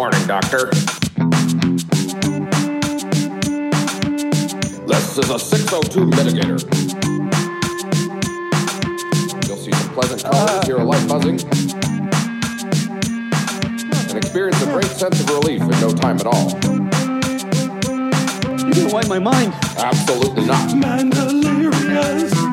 morning, Doctor. This is a 602 mitigator. You'll see some pleasant colors, hear a light buzzing, and experience a great sense of relief in no time at all. You're gonna wipe my mind. Absolutely not. Mandalorians. Mandalorians.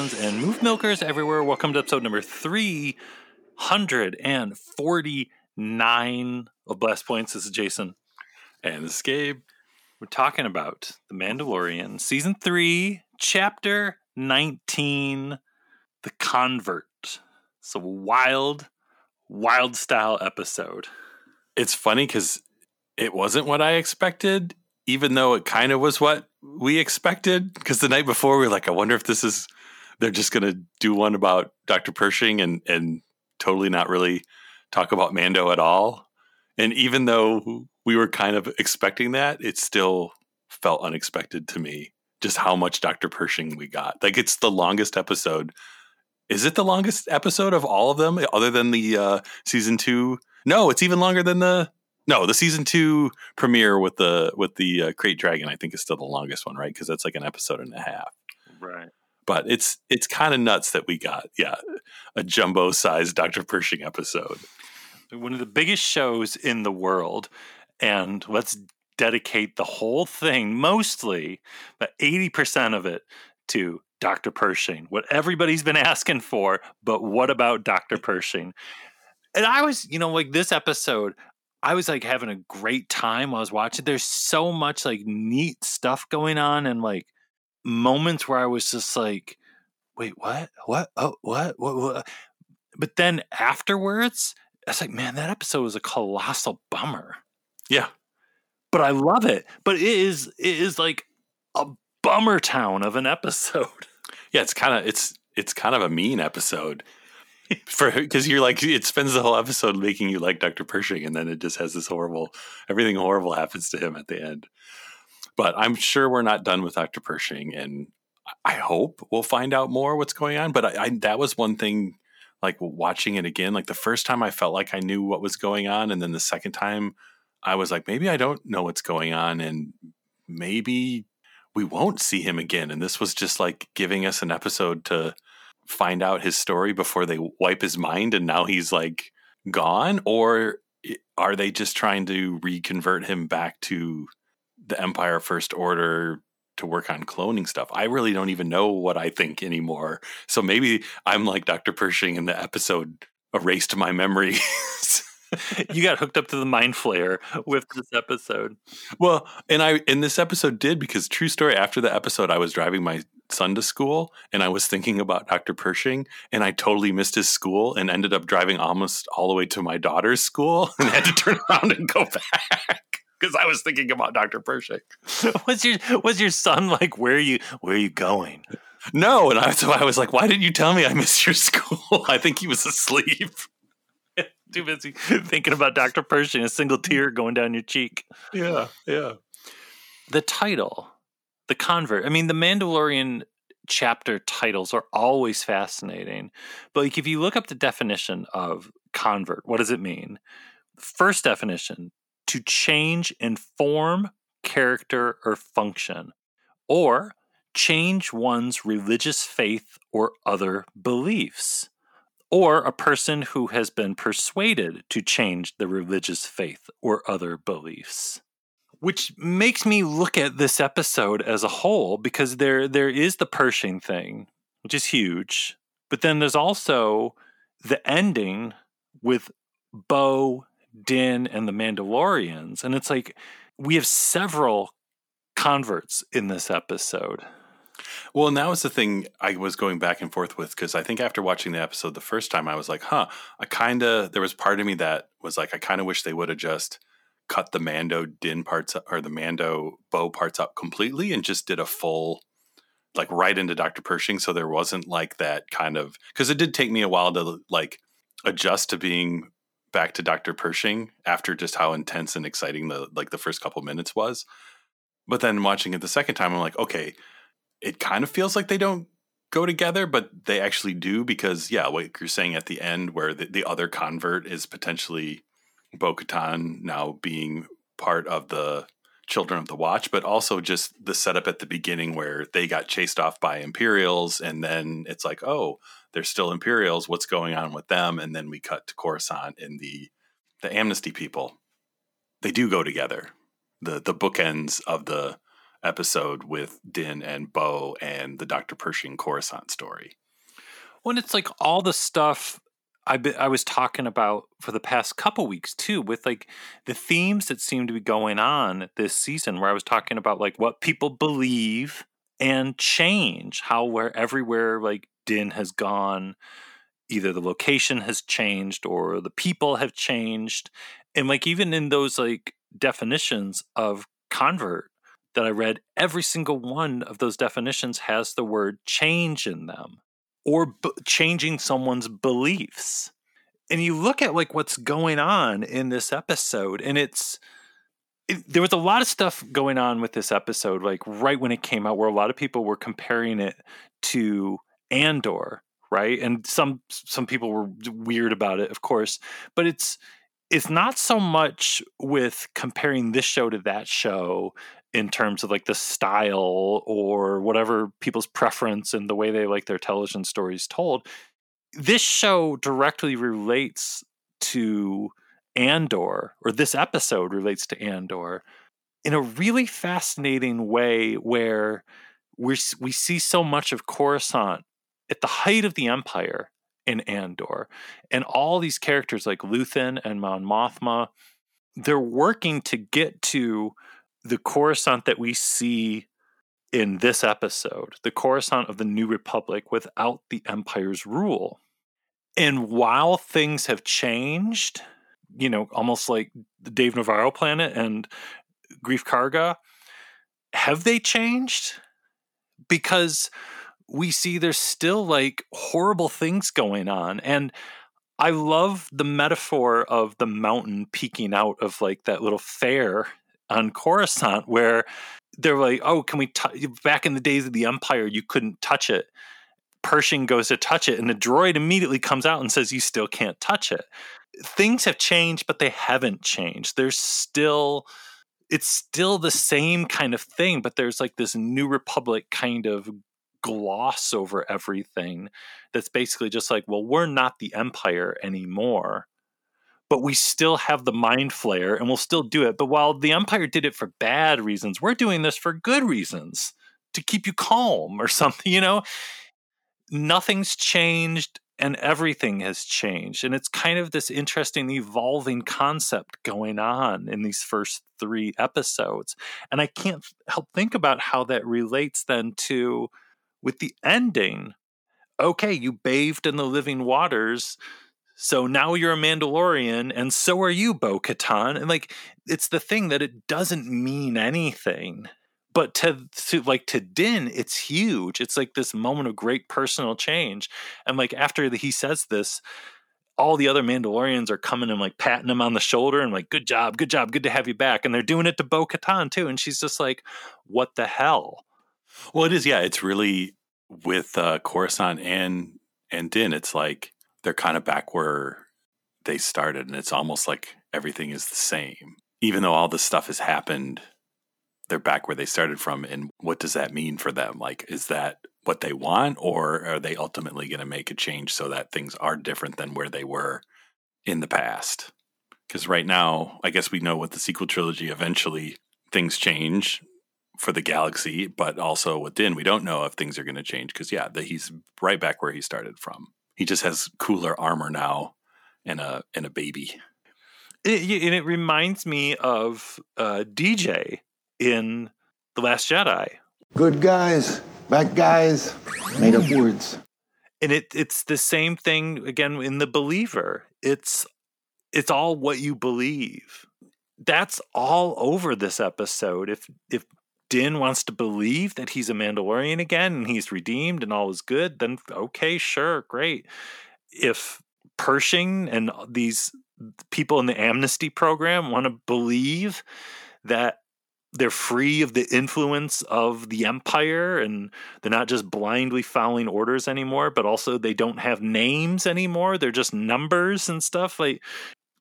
And moof milkers everywhere. Welcome to episode number 349 of Blast Points. This is Jason. And this is Gabe. We're talking about The Mandalorian, Season 3, Chapter 19, The Convert. It's a wild, wild style episode. It's funny because it wasn't what I expected, even though it kind of was what we expected. Because the night before, we were like, I wonder if this is, they're just going to do one about Dr. Pershing and, and totally not really talk about Mando at all. And even though we were kind of expecting that, it still felt unexpected to me just how much Dr. Pershing we got. Like it's the longest episode. Is it the longest episode of all of them other than the uh, season two? No, it's even longer than the no, the season two premiere with the with the uh, Krayt Dragon. I think is still the longest one, right? Because that's like an episode and a half. Right. But it's it's kind of nuts that we got yeah a jumbo sized Dr. Pershing episode. One of the biggest shows in the world. And let's dedicate the whole thing, mostly, but 80% of it, to Dr. Pershing. What everybody's been asking for, but what about Dr. Pershing? And I was, you know, like this episode, I was like having a great time while I was watching. There's so much like neat stuff going on and like moments where I was just like, wait, what? What? Oh, what? What? what? But then afterwards, I was like, man, that episode was a colossal bummer. Yeah, But I love it. But it is it is like a bummer town of an episode. yeah. It's kind of it's it's kind of a mean episode for because you're like it spends the whole episode making you like Dr. Pershing, and then it just has this horrible everything horrible happens to him at the end. But I'm sure we're not done with Dr. Pershing, and I hope we'll find out more what's going on. But I, I that was one thing, like watching it again. Like the first time, I felt like I knew what was going on, and then the second time, I was like, maybe I don't know what's going on, and maybe we won't see him again. And this was just like giving us an episode to find out his story before they wipe his mind, and now he's like gone, or are they just trying to reconvert him back to the Empire First Order to work on cloning stuff. I really don't even know what I think anymore. So maybe I'm like Dr. Pershing in the episode erased my memory. you got hooked up to the mind flayer with this episode. well, and I in this episode did because true story after the episode I was driving my son to school and I was thinking about Dr. Pershing and I totally missed his school and ended up driving almost all the way to my daughter's school and had to turn around and go back because I was thinking about Dr. Pershing. was your was your son like where are you where are you going? No, and I, so I was like, "Why didn't you tell me I missed your school?" I think he was asleep. Too busy thinking about Dr. Pershing, a single tear going down your cheek. Yeah, yeah. The title, The Convert. I mean, the Mandalorian chapter titles are always fascinating. But like if you look up the definition of convert, what does it mean? First definition, to change in form, character, or function, or change one's religious faith or other beliefs, or a person who has been persuaded to change the religious faith or other beliefs. Which makes me look at this episode as a whole because there there is the Pershing thing, which is huge, but then there's also the ending with Bo, Din, and the Mandalorians, and it's like we have several converts in this episode. Well, and that was the thing I was going back and forth with because I think after watching the episode the first time, I was like, huh, I kind of, there was part of me that was like, I kind of wish they would have just cut the Mando Din parts up, or the Mando Bo parts up completely and just did a full, like right into Dr. Pershing. So there wasn't like that kind of, because it did take me a while to like adjust to being back to Dr. Pershing after just how intense and exciting the like the first couple minutes was. But then watching it the second time, I'm like, okay, it kind of feels like they don't go together, but they actually do because yeah, what you're saying at the end, where the, the other convert is potentially Bo Katan now being part of the Children of the Watch, but also just the setup at the beginning where they got chased off by Imperials, and then it's like, oh, they're still Imperials. What's going on with them? And then we cut to Coruscant and the the Amnesty people. They do go together. the The bookends of the episode with Din and Bo and the Dr. Pershing Coruscant story. When it's like all the stuff I be, I was talking about for the past couple weeks too, with like the themes that seem to be going on this season, where I was talking about like what people believe and change, how where everywhere like Din has gone, either the location has changed or the people have changed, and like even in those like definitions of convert that I read, every single one of those definitions has the word change in them or b- changing someone's beliefs. And you look at like what's going on in this episode and it's it, there was a lot of stuff going on with this episode like right when it came out where a lot of people were comparing it to Andor, right? And some some people were weird about it, of course, but it's it's not so much with comparing this show to that show in terms of like the style or whatever people's preference and the way they like their television stories told. This show directly relates to Andor, or this episode relates to Andor in a really fascinating way where we we see so much of Coruscant at the height of the Empire in Andor, and all these characters like Luthen and Mon Mothma, they're working to get to the Coruscant that we see in this episode, the Coruscant of the New Republic without the Empire's rule. And while things have changed, you know, almost like the Dave Navarro planet and Greef Karga, have they changed? Because we see there's still like horrible things going on. And I love the metaphor of the mountain peeking out of like that little fair on Coruscant where they're like, oh, can we t-? back in the days of the Empire, you couldn't touch it. Pershing goes to touch it, and the droid immediately comes out and says, You still can't touch it. Things have changed, but they haven't changed. There's still, it's still the same kind of thing, but there's like this New Republic kind of gloss over everything that's basically just like, Well, we're not the Empire anymore but we still have the mind flayer and we'll still do it. But while the Empire did it for bad reasons, we're doing this for good reasons to keep you calm or something, you know? Nothing's changed and everything has changed. And it's kind of this interesting, evolving concept going on in these first three episodes. And I can't help think about how that relates then to with the ending. Okay, you bathed in the living waters so now you're a Mandalorian, and so are you, Bo Katan. And like, it's the thing that it doesn't mean anything. But to, to like to Din, it's huge. It's like this moment of great personal change. And like after the, he says this, all the other Mandalorians are coming and like patting him on the shoulder and like, good job, good job, good to have you back. And they're doing it to Bo Katan too. And she's just like, what the hell? Well, it is, yeah. It's really with uh, Coruscant and and Din. It's like they're kind of back where they started and it's almost like everything is the same even though all this stuff has happened they're back where they started from and what does that mean for them like is that what they want or are they ultimately going to make a change so that things are different than where they were in the past because right now i guess we know what the sequel trilogy eventually things change for the galaxy but also within we don't know if things are going to change because yeah the, he's right back where he started from he just has cooler armor now and a and a baby. It, and it reminds me of uh, DJ in the Last Jedi. Good guys Bad guys, made up words. and it it's the same thing again in the believer it's it's all what you believe that's all over this episode if if din wants to believe that he's a mandalorian again and he's redeemed and all is good then okay sure great. If pershing and these people in the amnesty program want to believe that they're free of the influence of the empire and they're not just blindly following orders anymore but also they don't have names anymore they're just numbers and stuff like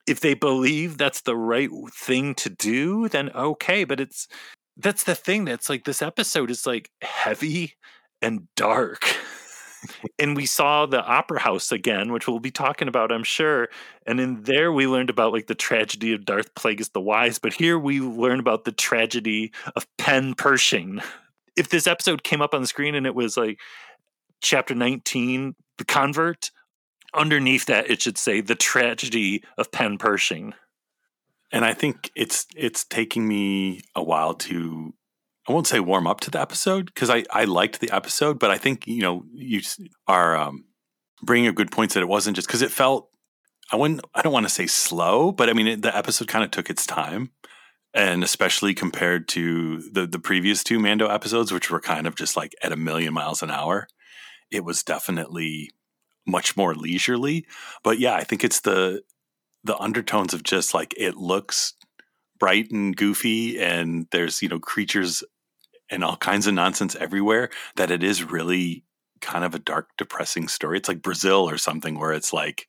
if they believe that's the right thing to do then okay but it's that's the thing that's like this episode is like heavy and dark. And we saw the opera house again which we'll be talking about i'm sure. And in there we learned about like the tragedy of darth plagueis the wise but here we learn about the tragedy of Penn Pershing. If this episode came up on the screen and it was like chapter 19 the convert underneath that it should say the tragedy of Penn Pershing and I think it's it's taking me a while to I won't say warm up to the episode because I I liked the episode, but I think you know you are um, bringing up good points that it wasn't just because it felt I wouldn't I don't want to say slow, but I mean it, the episode kind of took its time, and especially compared to the the previous two Mando episodes, which were kind of just like at a million miles an hour, it was definitely much more leisurely. But yeah, I think it's the the undertones of just like it looks bright and goofy and there's you know creatures and all kinds of nonsense everywhere that it is really kind of a dark depressing story. It's like brazil or something where it's like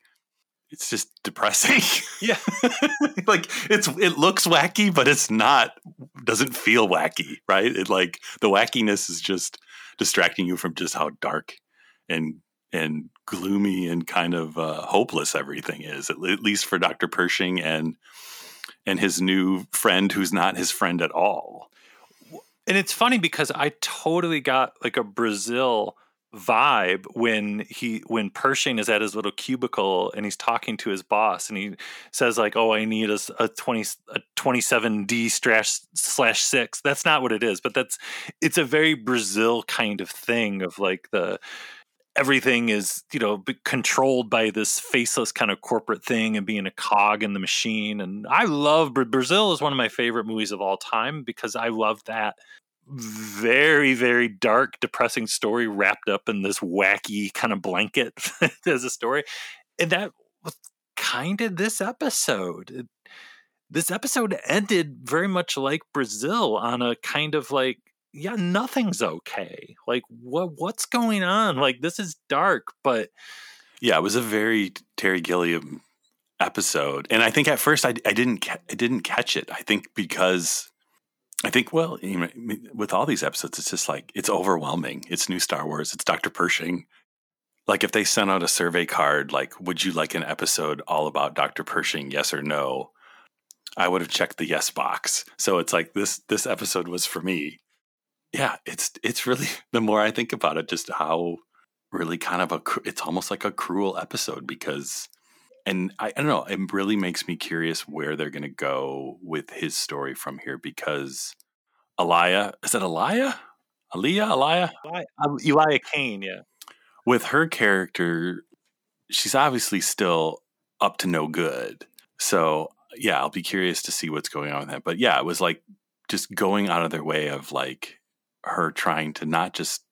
it's just depressing. Yeah. like it's it looks wacky but it's not doesn't feel wacky right? It like the wackiness is just distracting you from just how dark and and gloomy and kind of uh, hopeless everything is at, at least for dr pershing and and his new friend who's not his friend at all. And it's funny because I totally got like a Brazil vibe when he when Pershing is at his little cubicle and he's talking to his boss and he says like oh I need a, a 20 a 27D slash slash 6 that's not what it is but that's it's a very Brazil kind of thing of like the everything is you know controlled by this faceless kind of corporate thing and being a cog in the machine and i love brazil is one of my favorite movies of all time because i love that very very dark depressing story wrapped up in this wacky kind of blanket as a story and that was kind of this episode. This episode ended very much like brazil on a kind of like yeah nothing's okay. Like what what's going on? Like this is dark but yeah it was a very terry gilliam episode and i think at first i, I didn't ca- i didn't catch it. I think because i think well you know, with all these episodes it's just like it's overwhelming. It's new star wars. It's dr pershing. Like if they sent out a survey card like would you like an episode all about dr pershing yes or no? I would have checked the yes box. So it's like this this episode was for me yeah it's it's really the more i think about it just how really kind of a it's almost like a cruel episode because and I, I don't know it really makes me curious where they're going to go with his story from here because Alaya is it Alaya Aliyah Alaya Eli- um, Elijah Kane, yeah. with her character she's obviously still up to no good. So yeah I'll be curious to see what's going on with that. But yeah it was like just going out of their way of like her trying to not just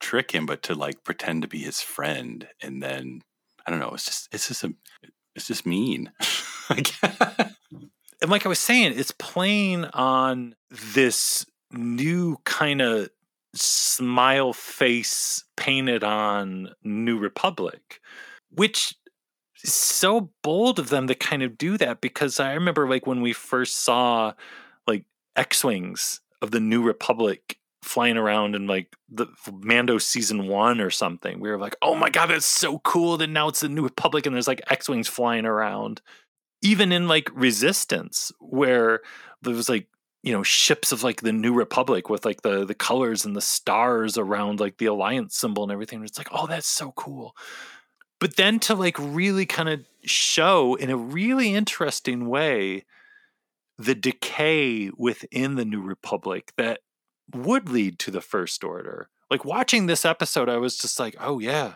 trick him but to like pretend to be his friend and then I don't know it's just it's just a it's just mean. And like I was saying, it's playing on this new kind of smile face painted on New Republic, which is so bold of them to kind of do that because I remember like when we first saw like X-Wings of the New Republic flying around in like the Mando season one or something. We were like, oh my god, that's so cool that now it's the New Republic and there's like X-Wings flying around. Even in like Resistance, where there was like you know ships of like the New Republic with like the the colors and the stars around like the Alliance symbol and everything. It's like, oh, that's so cool. But then to like really kind of show in a really interesting way the decay within the New Republic that would lead to the First Order. like watching this episode, I was just like, oh yeah,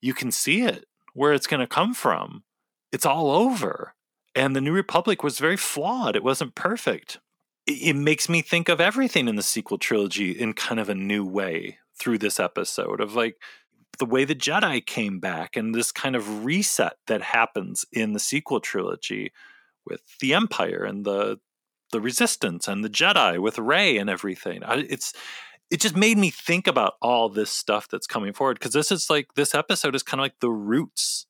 you can see it where it's going to come from. It's all over. And the New Republic was very flawed. It wasn't perfect. It, it makes me think of everything in the sequel trilogy in kind of a new way through this episode of like the way the Jedi came back and this kind of reset that happens in the sequel trilogy with the Empire and the the Resistance and the Jedi with Rey and everything. I, it's it just made me think about all this stuff that's coming forward because this is like this episode is kind of like the roots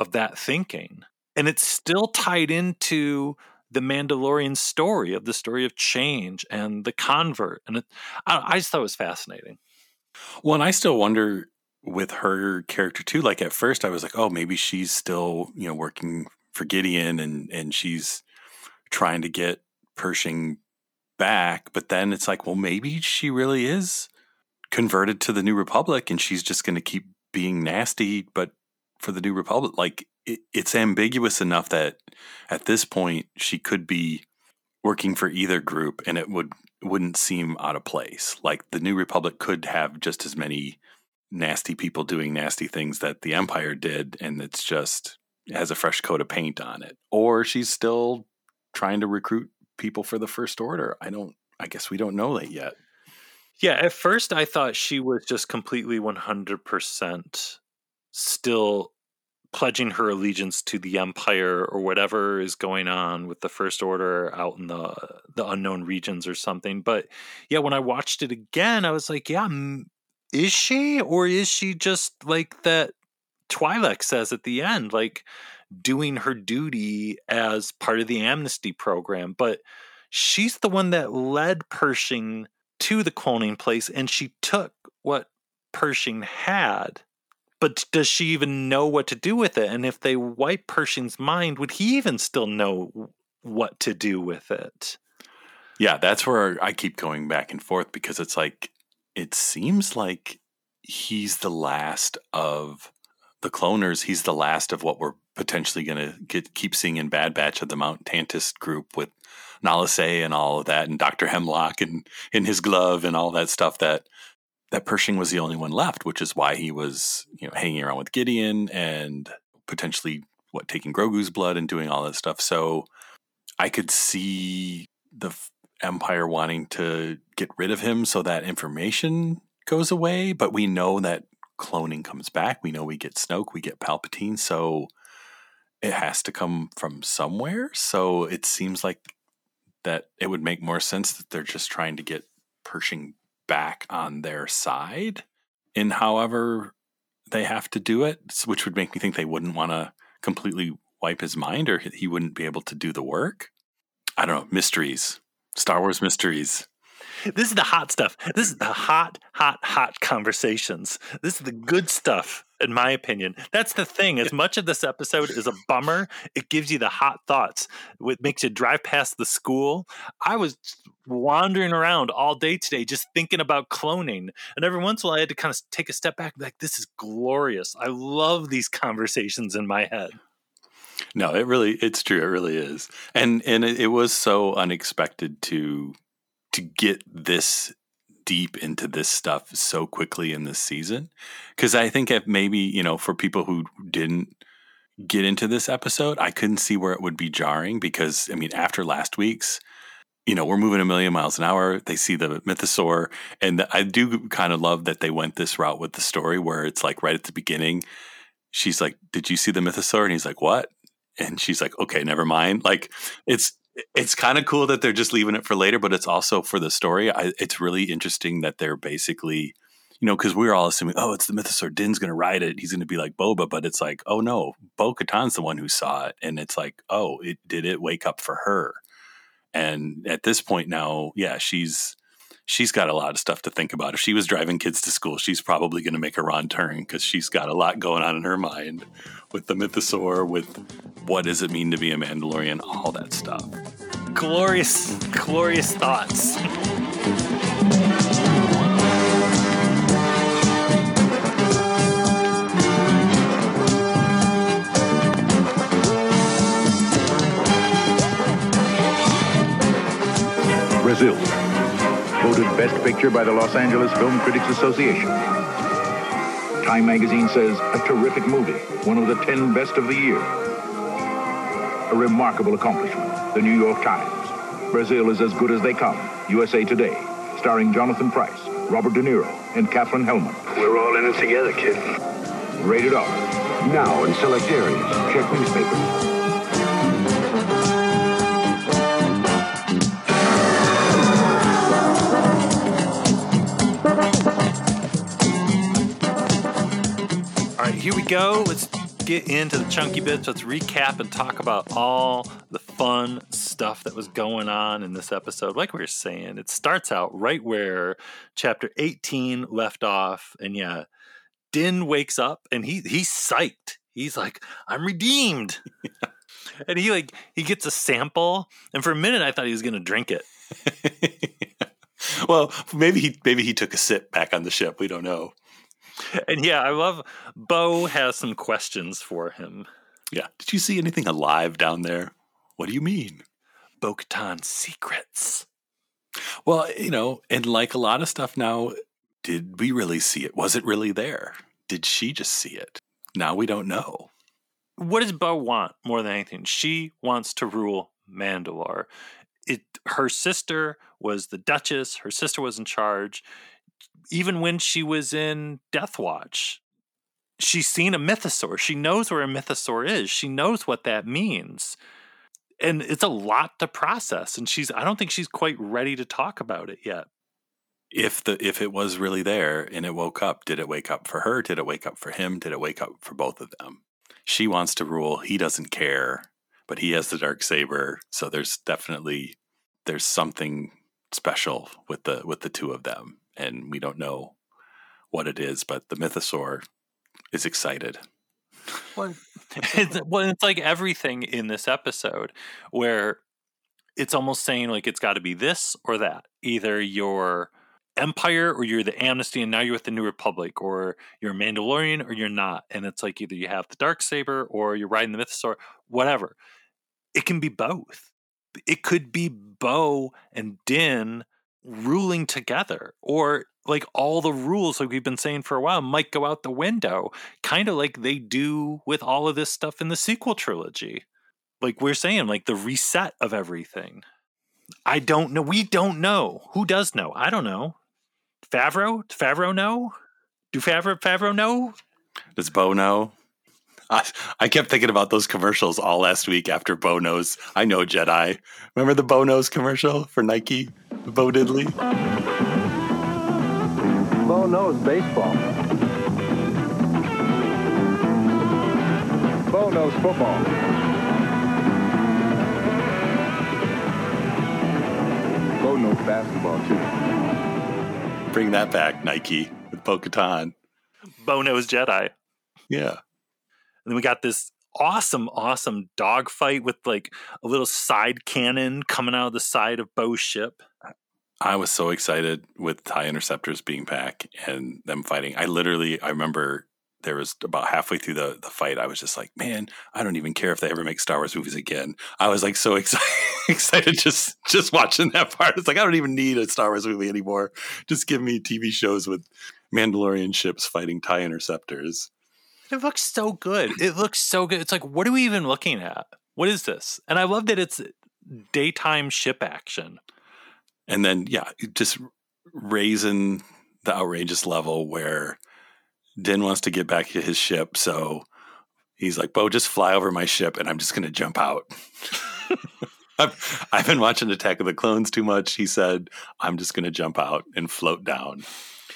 of that thinking and it's still tied into the Mandalorian story of the story of change and the convert and it, I, I just thought it was fascinating. Well, and I still wonder with her character too. Like at first, I was like, oh, maybe she's still you know working for Gideon and and she's trying to get Pershing back. But then it's like, well, maybe she really is converted to the New Republic and she's just going to keep being nasty, but for the New Republic. Like it, it's ambiguous enough that at this point she could be working for either group and it would wouldn't seem out of place. Like the New Republic could have just as many nasty people doing nasty things that the Empire did, and it's just has a fresh coat of paint on it. Or she's still trying to recruit people for the First Order. I don't. I guess we don't know that yet. Yeah, at first I thought she was just completely 100% still pledging her allegiance to the empire or whatever is going on with the first order out in the the unknown regions or something but yeah when i watched it again i was like yeah is she or is she just like that twi'lek says at the end like doing her duty as part of the amnesty program but she's the one that led pershing to the cloning place and she took what pershing had but does she even know what to do with it? And if they wipe Pershing's mind, would he even still know what to do with it? Yeah, that's where I keep going back and forth because it's like it seems like he's the last of the cloners. He's the last of what we're potentially going to get keep seeing in Bad Batch of the Mount Tantiss group with Nala Se and all of that, and Doctor Hemlock and in his glove and all that stuff that that Pershing was the only one left, which is why he was, you know, hanging around with Gideon and potentially what taking Grogu's blood and doing all that stuff. So I could see the Empire wanting to get rid of him so that information goes away, but we know that cloning comes back. We know we get Snoke, we get Palpatine, so it has to come from somewhere. So it seems like that it would make more sense that they're just trying to get Pershing back on their side in however they have to do it, which would make me think they wouldn't want to completely wipe his mind or he wouldn't be able to do the work. I don't know, mysteries, Star Wars mysteries. This is the hot stuff. This is the hot, hot, hot conversations. This is the good stuff, in my opinion. That's the thing. As much of this episode is a bummer, it gives you the hot thoughts. It makes you drive past the school. I was wandering around all day today just thinking about cloning. And every once in a while, I had to kind of take a step back like, this is glorious. I love these conversations in my head. No, it really, it's true. It really is. And, and it, it was so unexpected to to get this deep into this stuff so quickly in this season? Because i think if maybe you know for people who didn't get into this episode i couldn't see where it would be jarring because i mean after last week's you know we're moving a million miles an hour they see the mythosaur and i do kind of love that they went this route with the story where it's like right at the beginning she's like did you see the mythosaur? And he's like what? And she's like okay never mind. Like it's it's kind of cool that they're just leaving it for later, but it's also for the story. I, it's really interesting that they're basically, you know, because we are all assuming, oh, it's the Mythosaur. Din's going to ride it. He's going to be like Boba, but it's like, oh no, Bo Katan's the one who saw it, and it's like, oh, it did it wake up for her? And at this point now, yeah, she's she's got a lot of stuff to think about. If she was driving kids to school, she's probably going to make a wrong turn because she's got a lot going on in her mind with the mythosaur, with what does it mean to be a Mandalorian, all that stuff. Glorious, glorious thoughts. Brazil voted Best Picture by the Los Angeles Film Critics Association. Time magazine says a terrific movie, one of the 10 best of the year. A remarkable accomplishment. The New York Times. Brazil is as good as they come. USA Today. Starring Jonathan Pryce, Robert De Niro, and Katherine Helmond. We're all in it together, kid. Rated R. Now in select areas. Check newspapers. Go. Let's get into the chunky bits. Let's recap and talk about all the fun stuff that was going on in this episode. Like we were saying, it starts out right where chapter 18 left off. And yeah, Din wakes up and he he's psyched. He's like, I'm redeemed. and he like he gets a sample. And for a minute I thought he was gonna drink it. well, maybe he maybe he took a sip back on the ship. We don't know. And yeah, I love Bo has some questions for him. Yeah. Did you see anything alive down there? What do you mean? Bo secrets. Well, you know, and like a lot of stuff now, did we really see it? Was it really there? Did she just see it? Now we don't know. What does Bo want more than anything? She wants to rule Mandalore. It her sister was the Duchess, her sister was in charge. Even when she was in Death Watch, she's seen a mythosaur. She knows where a mythosaur is. She knows what that means. And it's a lot to process. And she's I don't think she's quite ready to talk about it yet. If the if it was really there and it woke up, did it wake up for her? Did it wake up for him? Did it wake up for both of them? She wants to rule. He doesn't care, but he has the dark saber. So there's definitely there's something special with the with the two of them, and we don't know what it is. But the mythosaur is excited. Well, it's, well, it's like everything in this episode where it's almost saying like it's got to be this or that. Either you're Empire or you're the Amnesty, and now you're with the New Republic, or you're a Mandalorian or you're not. And it's like either you have the dark saber or you're riding the mythosaur, whatever. It can be both. It could be Bo and Din ruling together, or like all the rules, like we've been saying for a while, might go out the window, kind of like they do with all of this stuff in the sequel trilogy. Like we're saying, like the reset of everything. I don't know. We don't know. Who does know? I don't know. Favreau? Favreau know? Do Favreau Favreau know? Does Bo know? I, I kept thinking about those commercials all last week after Bo knows. I know Jedi. Remember the Bo knows commercial for Nike? Bo Diddley? Bo knows baseball. Bo knows football. Bo knows basketball too. Bring that back, Nike, with Bo Katan. Bo knows Jedi. Yeah. And then we got this awesome, awesome dogfight with like a little side cannon coming out of the side of Bo's ship. I was so excited with TIE interceptors being back and them fighting. I literally, I remember there was about halfway through the, the fight, I was just like, man, I don't even care if they ever make Star Wars movies again. I was like so excited, excited just just watching that part. It's like I don't even need a Star Wars movie anymore. Just give me TV shows with Mandalorian ships fighting TIE interceptors. It looks so good. It looks so good. It's like, what are we even looking at? What is this? And I love that it's daytime ship action. And then, yeah, just raising the outrageous level where Din wants to get back to his ship. So he's like, Bo, just fly over my ship and I'm just going to jump out. I've, I've been watching Attack of the Clones too much. He said, I'm just going to jump out and float down.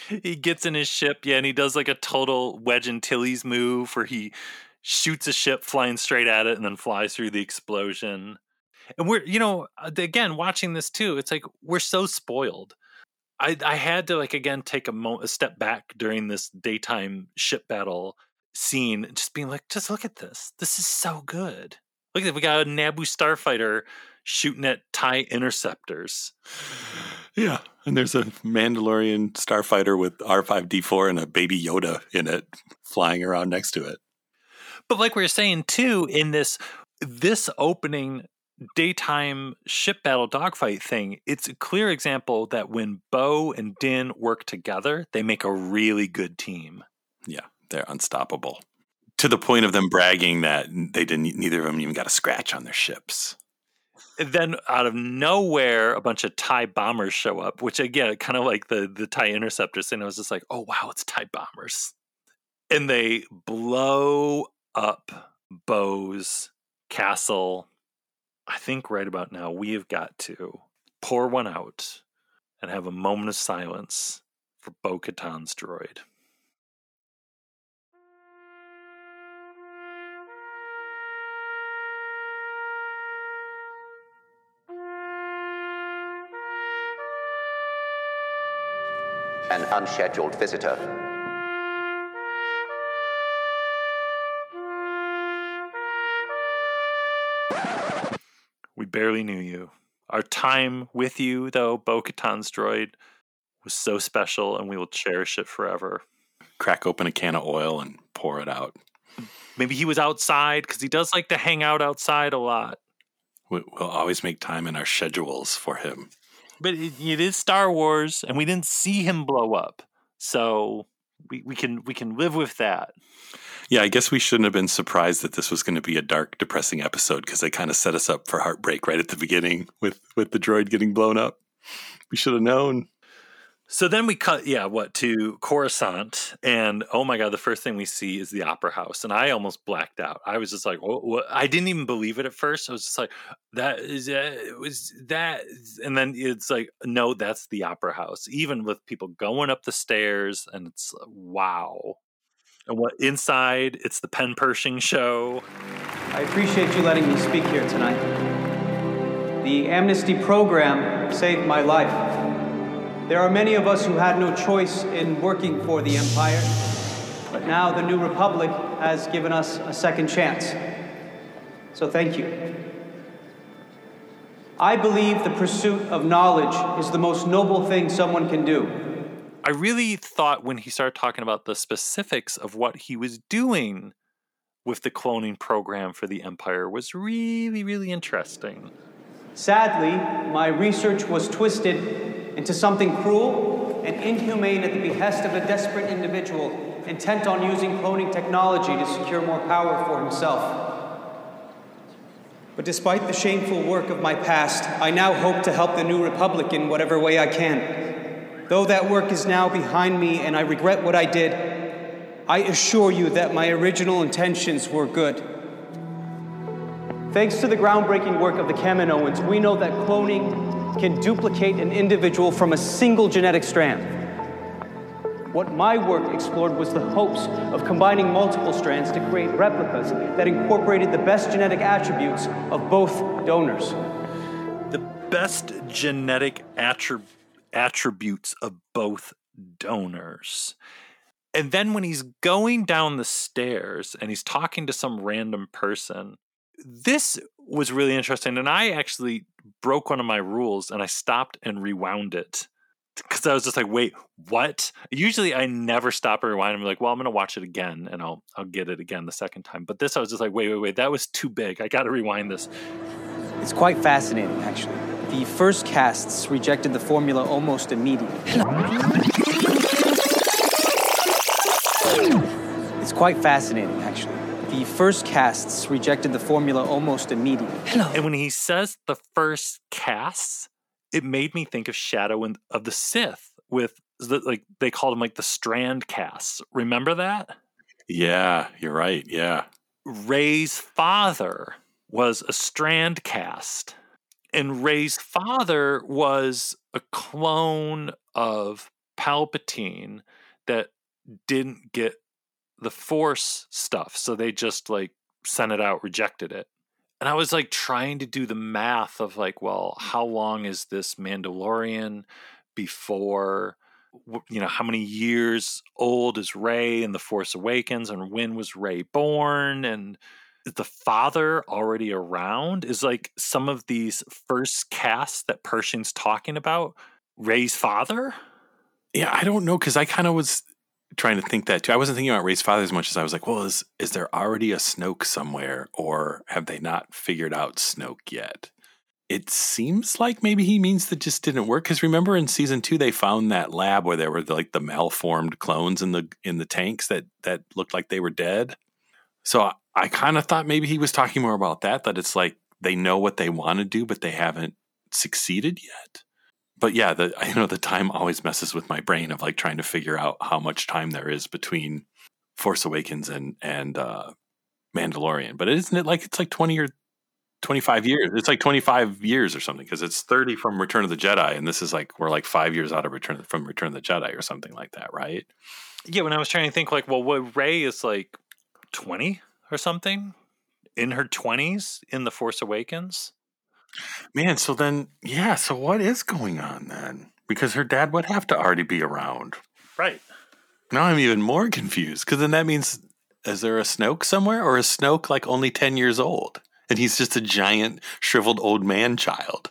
He gets in his ship, yeah, and he does like a total Wedge and Antilles move where he shoots a ship flying straight at it and then flies through the explosion. And we're, you know, uh, again, watching this too, it's like we're so spoiled. I, I had to like again take a, mo- a step back during this daytime ship battle scene, just being like, just look at this. This is so good. Look at. We got a Naboo starfighter shooting at TIE interceptors. Yeah. And there's a Mandalorian starfighter with R5D4 and a baby Yoda in it flying around next to it. But like we were saying too, in this this opening daytime ship battle dogfight thing, it's a clear example that when Bo and Din work together, they make a really good team. Yeah, they're unstoppable. To the point of them bragging that they didn't neither of them even got a scratch on their ships. Then out of nowhere, a bunch of TIE bombers show up, which again, kind of like the the TIE interceptors. And I was just like, oh wow, it's TIE bombers. And they blow up Bo's castle. I think right about now we have got to pour one out and have a moment of silence for Bo Katan's droid. An unscheduled visitor. We barely knew you. Our time with you, though, Bo Katan's droid, was so special and we will cherish it forever. Crack open a can of oil and pour it out. Maybe he was outside because he does like to hang out outside a lot. We- We'll always make time in our schedules for him. But it, it is Star Wars, and we didn't see him blow up, so we, we can we can live with that. Yeah, I guess we shouldn't have been surprised that this was going to be a dark, depressing episode because they kind of set us up for heartbreak right at the beginning with with the droid getting blown up. We should have known. So then we cut, yeah, what to Coruscant, and oh my god, the first thing we see is the Opera House, and I almost blacked out. I was just like, what, what? I didn't even believe it at first. I was just like, that is uh, was that, and then it's like, no, that's the Opera House. Even with people going up the stairs, and it's wow. And what inside? It's the Penn Pershing show. I appreciate you letting me speak here tonight. The amnesty program saved my life. There are many of us who had no choice in working for the Empire, but now the New Republic has given us a second chance. So thank you. I believe the pursuit of knowledge is the most noble thing someone can do. I really thought when he started talking about the specifics of what he was doing with the cloning program for the Empire was really, really interesting. Sadly, my research was twisted into something cruel and inhumane at the behest of a desperate individual intent on using cloning technology to secure more power for himself. But despite the shameful work of my past, I now hope to help the New Republic in whatever way I can. Though that work is now behind me and I regret what I did, I assure you that my original intentions were good. Thanks to the groundbreaking work of the Kaminoans, we know that cloning can duplicate an individual from a single genetic strand. What my work explored was the hopes of combining multiple strands to create replicas that incorporated the best genetic attributes of both donors. The best genetic attrib- attributes of both donors. And then when he's going down the stairs and he's talking to some random person, this was really interesting. And I actually broke one of my rules and I stopped and rewound it because I was just like, wait, what? Usually I never stop or rewind. I'm like, well, I'm gonna watch it again and I'll I'll get it again the second time. But this I was just like, wait, wait, wait, that was too big. I gotta rewind this. It's quite fascinating, actually. The first casts rejected the formula almost immediately. It's quite fascinating, actually. The first casts rejected the formula almost immediately. Hello. And when he says the first casts, it made me think of Shadow and of the Sith with the, like they called them like the strand casts. Remember that? Yeah, you're right. Yeah. Rey's father was a strand cast, and Rey's father was a clone of Palpatine that didn't get the Force stuff, so they just like sent it out, rejected it. And I was like trying to do the math of like, well, how long is this Mandalorian before? You know, how many years old is Rey in The Force Awakens, and when was Rey born? And is the father already around? Is like some of these first casts that Pershing's talking about Rey's father? Yeah, I don't know because I kind of was trying to think that too. I wasn't thinking about Rey's father as much as I was like, well, is is there already a Snoke somewhere, or have they not figured out Snoke yet? It seems like maybe he means that just didn't work. Because remember in season two, they found that lab where there were like the malformed clones in the in the tanks that that looked like they were dead. So I, I kind of thought maybe he was talking more about that. That it's like they know what they want to do, but they haven't succeeded yet but yeah, the I know the time always messes with my brain of like trying to figure out how much time there is between Force Awakens and and uh, Mandalorian. But isn't it like it's like twenty or twenty five years? It's like twenty five years or something because it's thirty from Return of the Jedi, and this is like we're like five years out of Return from Return of the Jedi or something like that, right? Yeah, when I was trying to think, like, well, what Rey is like twenty or something in her twenties in the Force Awakens. Man, so then, yeah, so what is going on then? Because her dad would have to already be around. Right. Now I'm even more confused because then that means is there a Snoke somewhere or is Snoke like only 10 years old and he's just a giant shriveled old man child?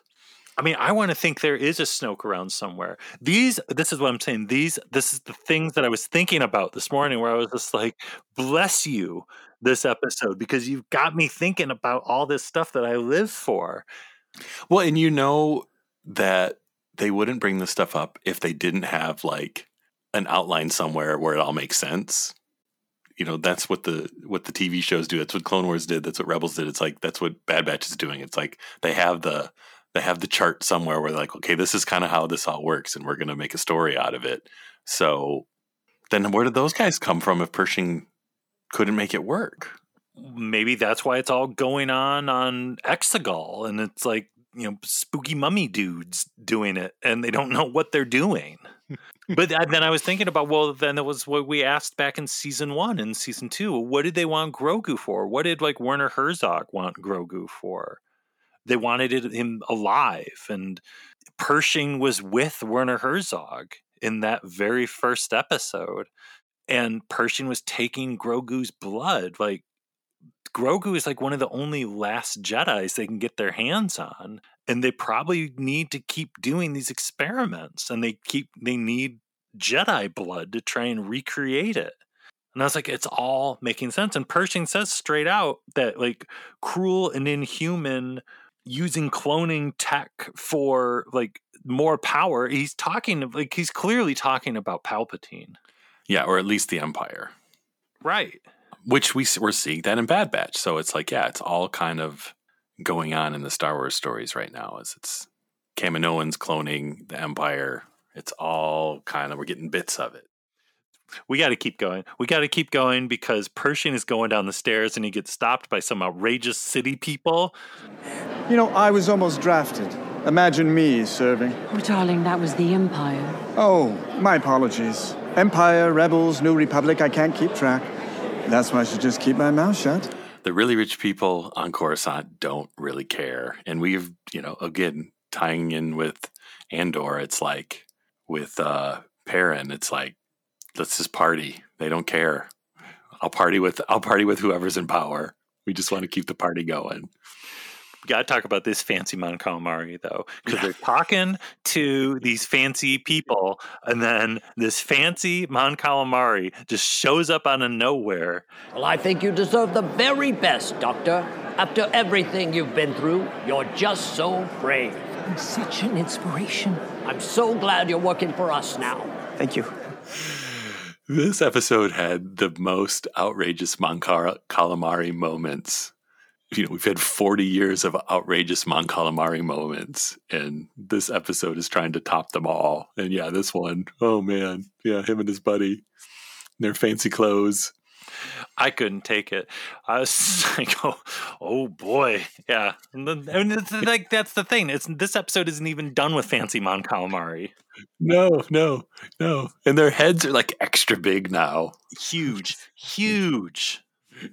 I mean, I want to think there is a Snoke around somewhere. These, this is what I'm saying. These, this is the things that I was thinking about this morning where I was just like, bless you this episode because you've got me thinking about all this stuff that I live for. Well, and you know that they wouldn't bring this stuff up if they didn't have like an outline somewhere where it all makes sense. You know, that's what the what the TV shows do. That's what Clone Wars did. That's what Rebels did. It's like that's what Bad Batch is doing. It's like they have the they have the chart somewhere where like, okay, this is kind of how this all works, and we're going to make a story out of it. So then, where did those guys come from if Pershing couldn't make it work? Maybe that's why it's all going on on Exegol, and it's like you know spooky mummy dudes doing it, and they don't know what they're doing. but then I was thinking about well, then it was what we asked back in season one and season two. What did they want Grogu for? What did like Werner Herzog want Grogu for? They wanted him alive, and Pershing was with Werner Herzog in that very first episode and Pershing was taking Grogu's blood. Like Grogu is like one of the only last Jedi's they can get their hands on, and they probably need to keep doing these experiments, and they keep they need Jedi blood to try and recreate it. And I was like, it's all making sense. And Pershing says straight out that like cruel and inhuman using cloning tech for like more power. He's talking like he's clearly talking about Palpatine. Yeah, or at least the Empire. Right which we we're seeing that in Bad Batch. So it's like, yeah, it's all kind of going on in the Star Wars stories right now. As it's Kaminoans cloning the Empire. It's all kind of we're getting bits of it. We got to keep going. We got to keep going because Pershing is going down the stairs and he gets stopped by some outrageous city people. You know, I was almost drafted. Imagine me serving. Oh, darling, that was the Empire. Oh, my apologies. Empire, Rebels, New Republic, I can't keep track. That's why I should just keep my mouth shut. The really rich people on Coruscant don't really care. And we've, you know, again, tying in with Andor, it's like with uh Perrin, it's like, let's just party. They don't care. I'll party with I'll party with whoever's in power. We just want to keep the party going got to talk about this fancy Mon Calamari though, because they're talking to these fancy people, and then this fancy Mon Calamari just shows up out of nowhere. Well, I think you deserve the very best, Doctor. After everything you've been through, you're just so brave. I'm such an inspiration. I'm so glad you're working for us now. Thank you. This episode had the most outrageous Mon Calamari moments you know, we've had 40 years of outrageous Mon Calamari moments, and this episode is trying to top them all. And yeah, this one, oh man, yeah, him and his buddy, their fancy clothes. I couldn't take it. I was like, oh, oh boy, yeah. And, then, and it's like that's the thing. It's this episode isn't even done with fancy Mon Calamari. No, no, no. And their heads are like extra big now. Huge, huge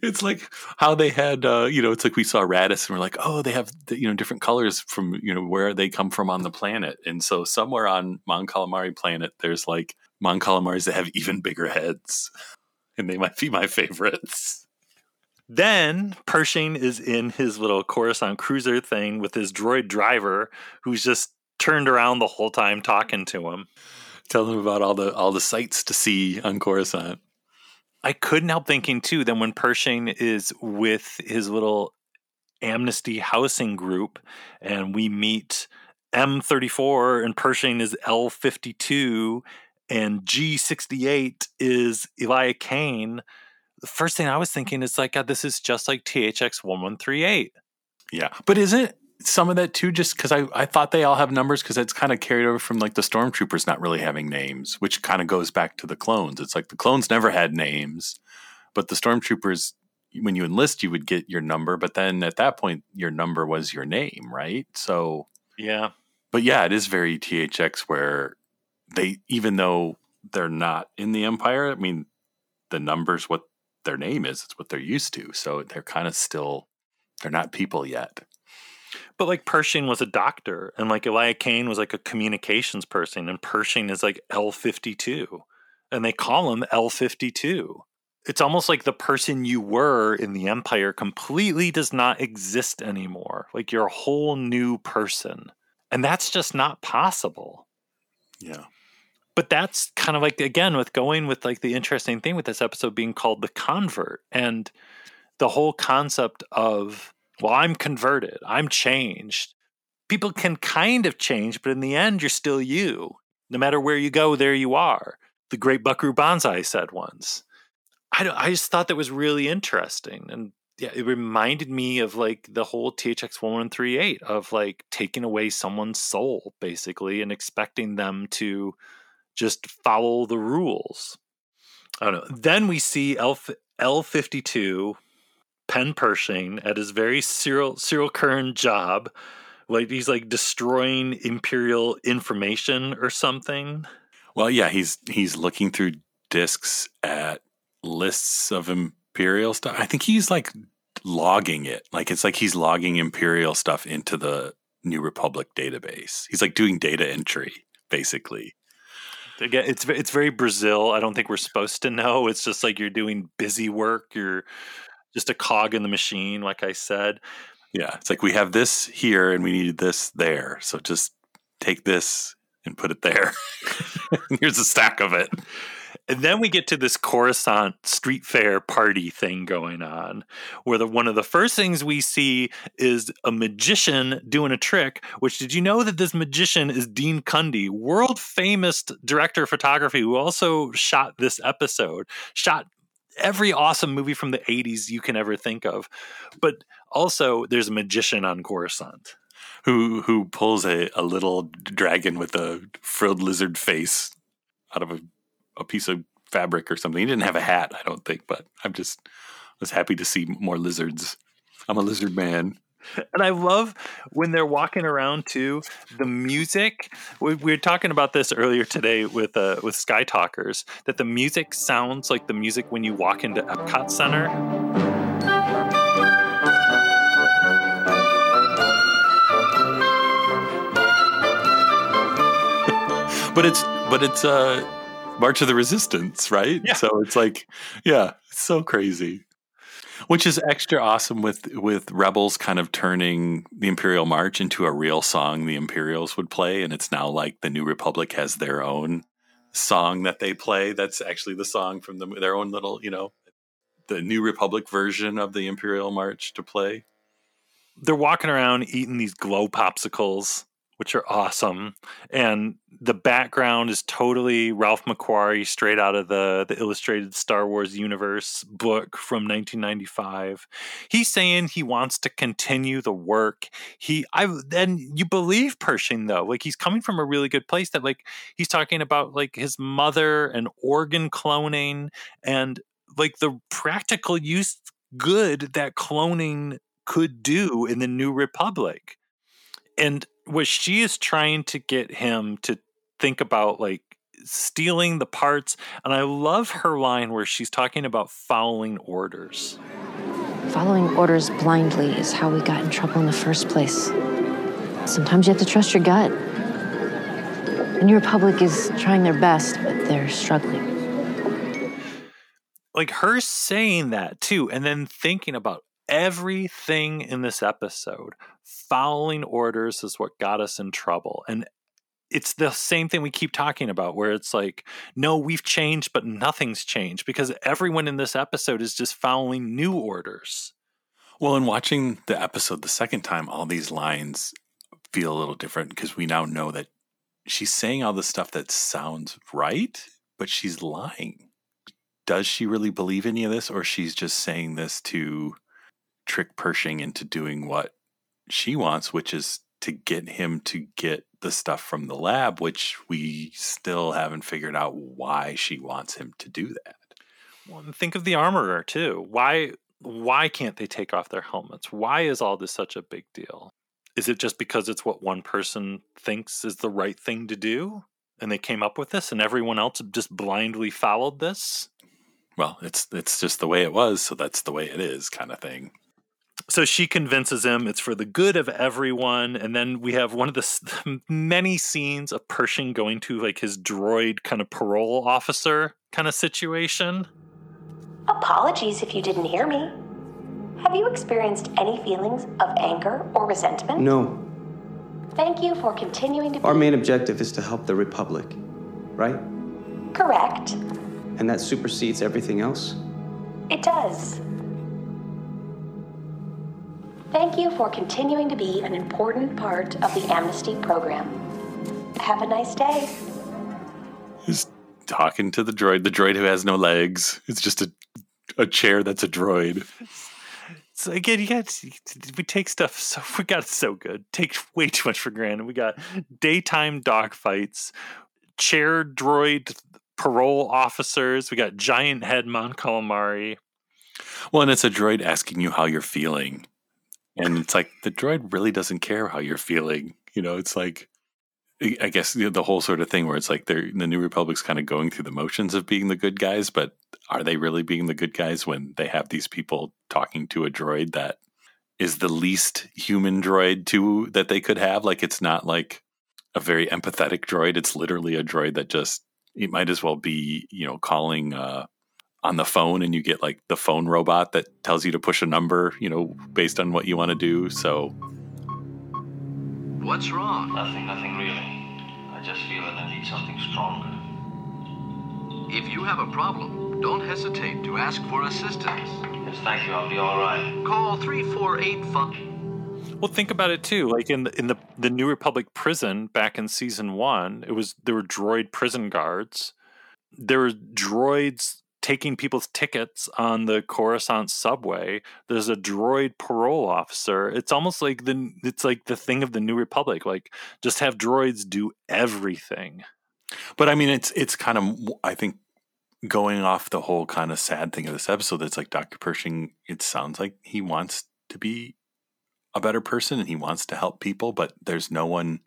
it's like how they had uh, you know it's like we saw Raddus and we're like oh they have you know different colors from you know where they come from on the planet and so somewhere on Mon Calamari planet there's like Mon Calamaris that have even bigger heads and they might be my favorites. Then Pershing is in his little Coruscant cruiser thing with his droid driver who's just turned around the whole time talking to him. Tell him about all the all the sights to see on Coruscant. I couldn't help thinking too that when Pershing is with his little amnesty housing group and we meet M34 and Pershing is L52 and G68 is Elia Kane, the first thing I was thinking is like, God, this is just like THX 1138. Yeah. But is it some of that too just because I, I thought they all have numbers because it's kind of carried over from like the stormtroopers not really having names which kind of goes back to the clones. It's like the clones never had names but the stormtroopers when you enlist you would get your number but then at that point your number was your name right? So Yeah. but yeah it is very thx where they even though they're not in the empire i mean the numbers what their name is it's what they're used to so they're kind of still they're not people yet But like Pershing was a doctor, and like Elia Kane was like a communications person, and Pershing is like L52, and they call him L52. It's almost like the person you were in the Empire completely does not exist anymore. Like you're a whole new person. And that's just not possible. yeah But that's kind of like, again, with going with like the interesting thing with this episode being called The Convert and the whole concept of, well, I'm converted, I'm changed. People can kind of change, but in the end, you're still you. No matter where you go, there you are. The great Buckaroo Banzai said once. I, I just thought that was really interesting. And yeah, it reminded me of like the whole THX 1138 of like taking away someone's soul, basically, and expecting them to just follow the rules. I don't know. Then we see L L52 Penn Pershing at his very Cyril Cyril Kern job. Like he's like destroying imperial information or something. Well, yeah, he's he's looking through discs at lists of imperial stuff. I think he's like logging it. Like it's like he's logging imperial stuff into the New Republic database. He's like doing data entry basically. Again, it's it's very Brazil. I don't think we're supposed to know. It's just like you're doing busy work. You're just a cog in the machine, like I said. Yeah, it's like we have this here and we need this there. So just take this and put it there. Here's a stack of it. And then we get to this Coruscant street fair party thing going on, where the one of the first things we see is a magician doing a trick. Which did you know that this magician is Dean Cundey, world famous director of photography, who also shot this episode, shot every awesome movie from the 80s you can ever think of. But also, there's a magician on Coruscant. Who who pulls a, a little dragon with a frilled lizard face out of a, a piece of fabric or something. He didn't have a hat, I don't think, but I'm just was happy to see more lizards. I'm a lizard man. And I love when they're walking around too. The music. We, we were talking about this earlier today with uh, with Skytalkers. That the music sounds like the music when you walk into Epcot Center. But it's but it's uh March of the Resistance, right? Yeah. So it's like, yeah, it's so crazy. Which is extra awesome with with Rebels kind of turning the Imperial March into a real song the Imperials would play, and it's now like the New Republic has their own song that they play. That's actually the song from the, their own little, you know, the New Republic version of the Imperial March to play. They're walking around eating these glow popsicles, which are awesome. And the background is totally Ralph McQuarrie, straight out of the the illustrated Star Wars universe book from 1995. He's saying he wants to continue the work. He I then you believe Pershing though. Like he's coming from a really good place that like he's talking about like his mother and organ cloning and like the practical use good that cloning could do in the new republic and what she is trying to get him to think about like stealing the parts and i love her line where she's talking about following orders Following orders blindly is how we got in trouble in the first place. Sometimes you have to trust your gut. and your Republic is trying their best, but they're struggling. like her saying that too and then thinking about everything in this episode following orders is what got us in trouble and it's the same thing we keep talking about where it's like no we've changed but nothing's changed because everyone in this episode is just following new orders Well, in watching the episode the second time, all these lines feel a little different because we now know that she's saying all the stuff that sounds right, but she's lying. Does she really believe any of this, or she's just saying this to trick Pershing into doing what she wants, which is to get him to get the stuff from the lab, which we still haven't figured out why she wants him to do that. well, and think of the armorer too why why can't they take off their helmets why is all this such a big deal is it just because it's what one person thinks is the right thing to do and they came up with this and everyone else just blindly followed this Well, it's it's just the way it was, so that's the way it is, kind of thing. So she convinces him it's for the good of everyone and then we have one of the many scenes of pershing going to like his droid kind of parole officer kind of situation Apologies if you didn't hear me. Have you experienced any feelings of anger or resentment? No. Thank you for continuing to be Our main objective is to help the Republic, right? correct. And that supersedes everything else? It does. Thank you for continuing to be an important part of the amnesty program. Have a nice day. He's talking to the droid, the droid who has no legs. It's just a a chair that's a droid. So again, you got we take stuff so we got so good. Take way too much for granted. We got daytime dogfights, chair droid parole officers. We got giant head Mon Calamari. Well, and it's a droid asking you how you're feeling. And it's like the droid really doesn't care how you're feeling. You know, it's like I guess the whole sort of thing where it's like they're the New Republic's kind of going through the motions of being the good guys, but are they really being the good guys when they have these people talking to a droid that is the least human droid to that they could have? Like it's not like a very empathetic droid. It's literally a droid that just it might as well be, you know, calling uh on the phone and you get like the phone robot that tells you to push a number, you know, based on what you want to do. So What's wrong? Nothing, nothing really. I just feel that I need something stronger. If you have a problem, don't hesitate to ask for assistance. Yes, thank you. I'll be all right. Call 348 Fun. Well, think about it too. Like in the, in the the New Republic prison back in season one, it was there were droid prison guards. There were droids taking people's tickets on the Coruscant subway. There's a droid parole officer. It's almost like the it's like the thing of the New Republic. Like just have droids do everything. But I mean, it's it's kind of I think going off the whole kind of sad thing of this episode. That's like Doctor Pershing. It sounds like he wants to be a better person and he wants to help people, but there's no one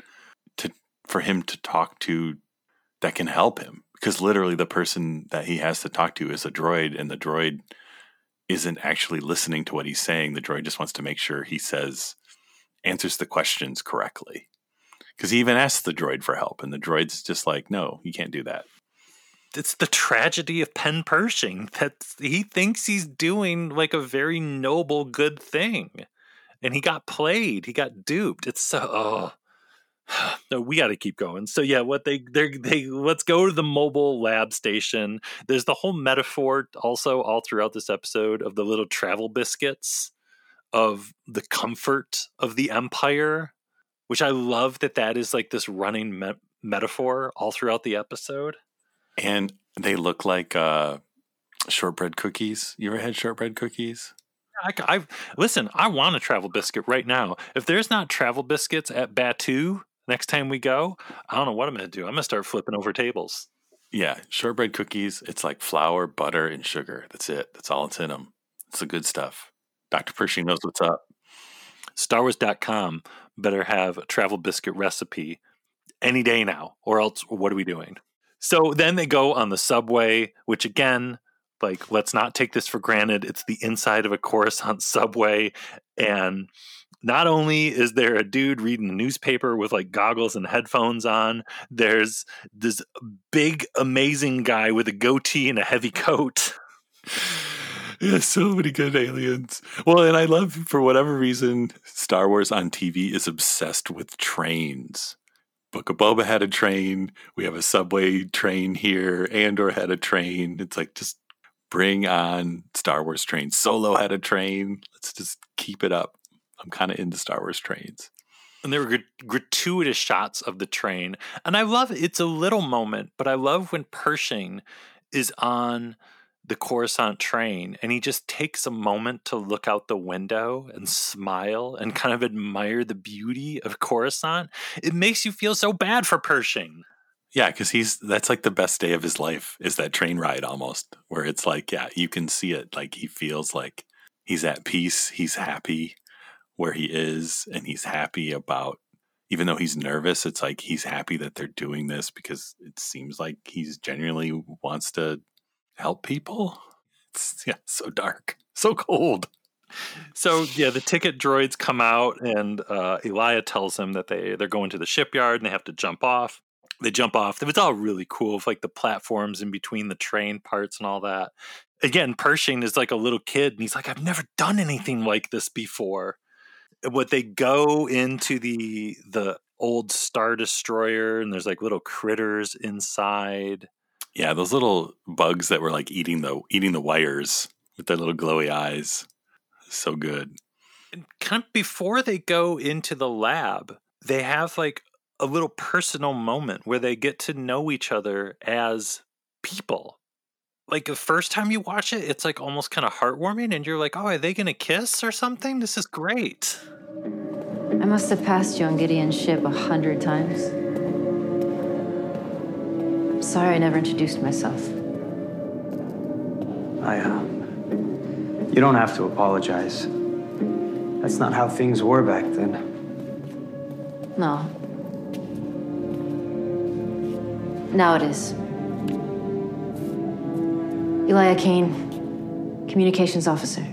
to for him to talk to that can help him because literally the person that he has to talk to is a droid, and the droid isn't actually listening to what he's saying. The droid just wants to make sure he says answers the questions correctly. Because he even asks the droid for help, and the droid's just like, "No, you can't do that." It's the tragedy of Penn Pershing that he thinks he's doing like a very noble, good thing, and he got played. He got duped. It's so. Oh. No, we got to keep going. So yeah, what they they they let's go to the mobile lab station. There's the whole metaphor also all throughout this episode of the little travel biscuits of the comfort of the empire, which I love that that is like this running me- metaphor all throughout the episode. And they look like uh, shortbread cookies. You ever had shortbread cookies? I, I listen. I want a travel biscuit right now. If there's not travel biscuits at Batuu next time we go, I don't know what I'm going to do. I'm going to start flipping over tables. Yeah, shortbread cookies. It's like flour, butter, and sugar. That's it. That's all it's in them. It's the good stuff. Dr. Pershing knows what's up. StarWars.com better have a travel biscuit recipe any day now, or else what are we doing? So then they go on the subway, which again, like, let's not take this for granted. It's the inside of a Coruscant subway. And not only is there a dude reading the newspaper with like goggles and headphones on, there's this big, amazing guy with a goatee and a heavy coat. Yeah, so many good aliens. Well, and I love for whatever reason, Star Wars on TV is obsessed with trains. Book of Boba had a train. We have a subway train here. Andor had a train. It's like just bring on Star Wars trains. Solo had a train. Let's just keep it up. I'm kind of into Star Wars trains. And there were grat- gratuitous shots of the train. And I love it's a little moment, but I love when Pershing is on the Coruscant train and he just takes a moment to look out the window and smile and kind of admire the beauty of Coruscant. It makes you feel so bad for Pershing. Yeah, because he's that's like the best day of his life is that train ride almost, where it's like, yeah, you can see it. Like he feels like he's at peace, he's happy where he is, and he's happy about even though he's nervous, it's like he's happy that they're doing this because it seems like he's genuinely wants to help people. It's yeah, so dark, so cold. So yeah, the ticket droids come out, and uh, Elia tells them that they they're going to the shipyard and they have to jump off. They jump off. It was all really cool, with like the platforms in between the train parts and all that. Again, Pershing is like a little kid, and he's like, "I've never done anything like this before." What they go into the the old star destroyer, and there's like little critters inside. Yeah, those little bugs that were like eating the eating the wires with their little glowy eyes. So good. And kind of before they go into the lab, they have like a little personal moment where they get to know each other as people. Like the first time you watch it, it's like almost kind of heartwarming, and you're like, oh, are they going to kiss or something? This is great. I must have passed you on Gideon's ship a hundred times. I'm sorry I never introduced myself. I, uh. You don't have to apologize. That's not how things were back then. No. Now it is. Elia Kane, communications officer.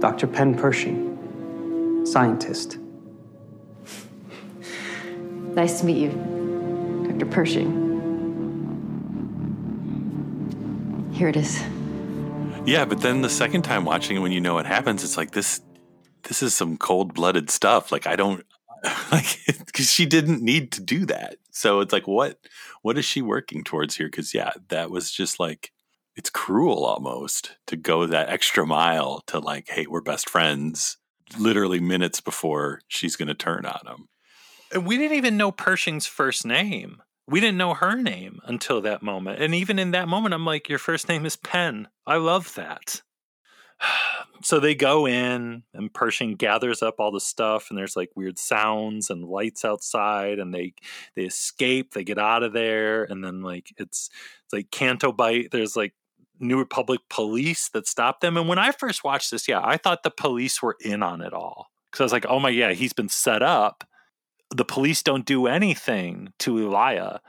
Dr. Penn Pershing, scientist. Nice to meet you, Dr. Pershing. Here it is. Yeah, but then the second time watching it, when you know what happens, it's like this. This is some cold blooded stuff. Like I don't like because she didn't need to do that. So it's like, what? What is she working towards here? Because yeah, that was just like it's cruel almost to go that extra mile to like, hey, we're best friends. Literally minutes before she's going to turn on him. And uh, we didn't even know Pershing's first name. We didn't know her name until that moment. And even in that moment, I'm like, your first name is Penn. I love that. So they go in, and Pershing gathers up all the stuff, and there's like weird sounds and lights outside, and they they escape, they get out of there, and then like it's it's like Canto Bight. There's like New Republic police that stop them. And when I first watched this, yeah, I thought the police were in on it all because I was like, oh my yeah, he's been set up. The police don't do anything to Elia,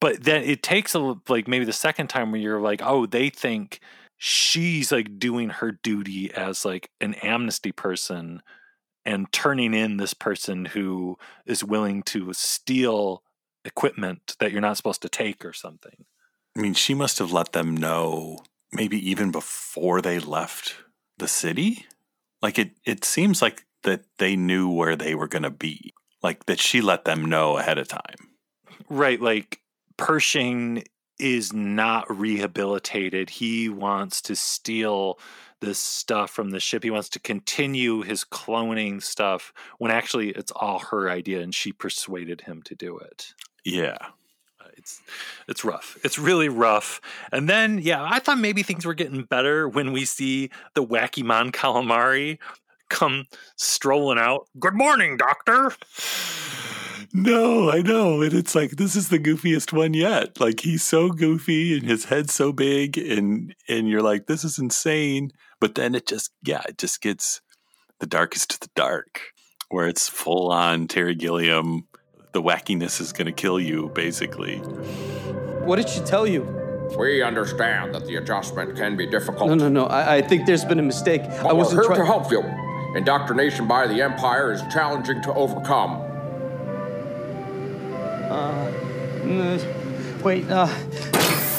but then it takes a like maybe the second time where you're like, oh, they think she's like doing her duty as like an amnesty person and turning in this person who is willing to steal equipment that you're not supposed to take or something. I mean, she must have let them know maybe even before they left the city. Like it it seems like that they knew where they were going to be. Like that she let them know ahead of time. Right, like Pershing is not rehabilitated. He wants to steal this stuff from the ship. He wants to continue his cloning stuff when actually it's all her idea and she persuaded him to do it. Yeah. Uh, it's it's rough. It's really rough. And then yeah, I thought maybe things were getting better when we see the wacky Mon Calamari come strolling out. Good morning, doctor. No, I know. And it's like this is the goofiest one yet. Like he's so goofy and his head's so big and and you're like, this is insane. But then it just yeah, it just gets the darkest to the dark, where it's full on Terry Gilliam. The wackiness is gonna kill you, basically. What did she tell you? We understand that the adjustment can be difficult. No, no, no. I, I think there's been a mistake. But I wasn't here trying to help you. Indoctrination by the Empire is challenging to overcome. Uh, wait, uh,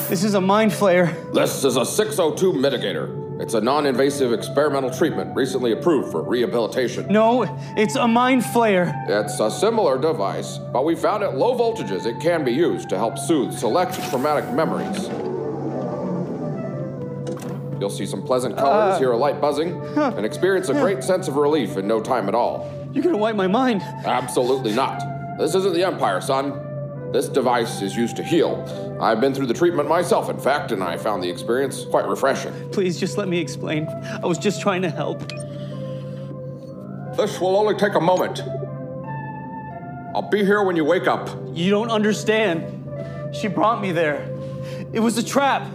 This is a mind flayer. This is a 602 mitigator. It's a non invasive experimental treatment recently approved for rehabilitation. No, it's a mind flayer. It's a similar device, but we found at low voltages it can be used to help soothe select traumatic memories. You'll see some pleasant colors, Uh, hear a light buzzing, and experience a great sense of relief in no time at all. You're gonna wipe my mind. Absolutely not. This isn't the Empire, son. This device is used to heal. I've been through the treatment myself, in fact, and I found the experience quite refreshing. Please just let me explain. I was just trying to help. This will only take a moment. I'll be here when you wake up. You don't understand. She brought me there. It was a trap.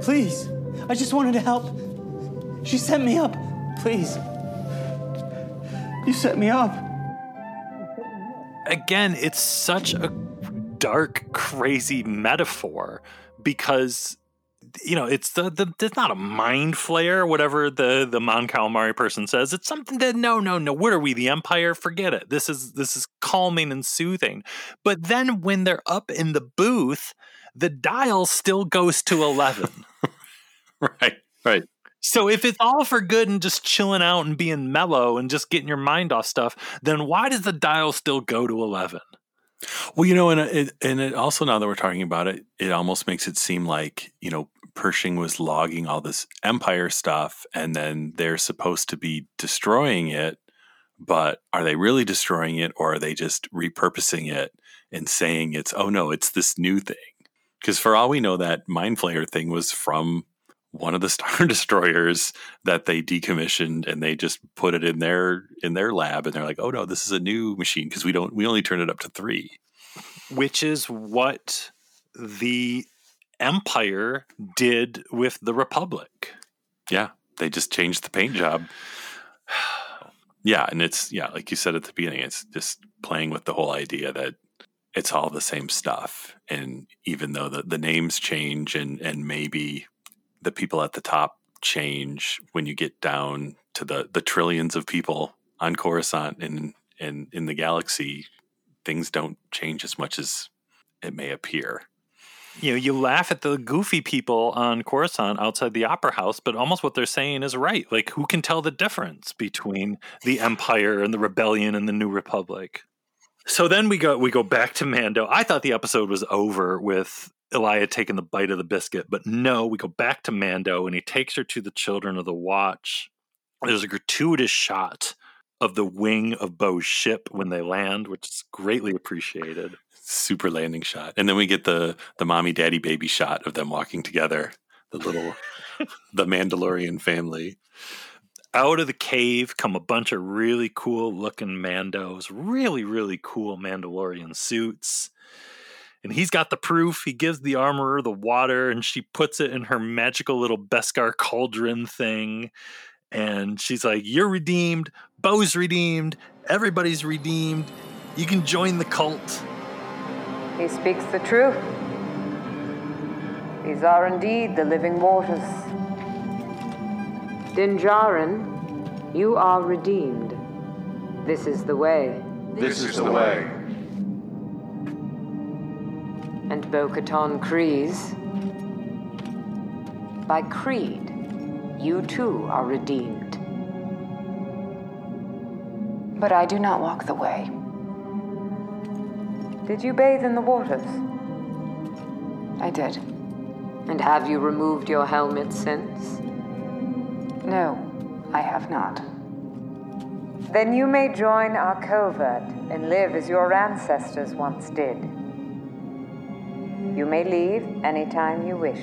Please, I just wanted to help. She set me up. Please. You set me up. Again, it's such a dark, crazy metaphor because you know it's the, the it's not a mind flayer, whatever the the Mon Calamari person says. It's something that no, no, no. What are we, the Empire? Forget it. This is this is calming and soothing. But then when they're up in the booth, the dial still goes to eleven. right, right. So if it's all for good and just chilling out and being mellow and just getting your mind off stuff, then why does the dial still go to 11? Well, you know, and uh, it, and it also now that we're talking about it, it almost makes it seem like you know Pershing was logging all this Empire stuff, and then they're supposed to be destroying it. But are they really destroying it, or are they just repurposing it and saying it's oh no, it's this new thing? Because for all we know, that Mind Flayer thing was from one of the star destroyers that they decommissioned and they just put it in their in their lab and they're like oh no this is a new machine because we don't we only turned it up to three. Which is what the empire did with the republic. Yeah they just changed the paint job. Yeah and it's yeah like you said at the beginning it's just playing with the whole idea that it's all the same stuff and even though the, the names change and and maybe the people at the top change when you get down to the the trillions of people on Coruscant and and in the galaxy, things don't change as much as it may appear. You know, you laugh at the goofy people on Coruscant outside the opera house, but almost what they're saying is right. Like, who can tell the difference between the Empire and the Rebellion and the New Republic? So then we go we go back to Mando. I thought the episode was over with Elia taking the bite of the biscuit, but no, we go back to Mando and he takes her to the Children of the Watch. There's a gratuitous shot of the wing of Bo's ship when they land, which is greatly appreciated. Super landing shot. And then we get the the mommy daddy baby shot of them walking together, the little the Mandalorian family. Out of the cave come a bunch of really cool looking Mandos, really, really cool Mandalorian suits and he's got the proof. He gives the armorer the water, and she puts it in her magical little Beskar cauldron thing. And she's like, You're redeemed. Bo's redeemed. Everybody's redeemed. You can join the cult. He speaks the truth. These are indeed the living waters. Din Djarin, you are redeemed. This is the way. This is the way. And Bo Katan Kryze. By creed, you too are redeemed. But I do not walk the way. Did you bathe in the waters? I did. And have you removed your helmet since? No, I have not. Then you may join our covert and live as your ancestors once did. You may leave anytime you wish.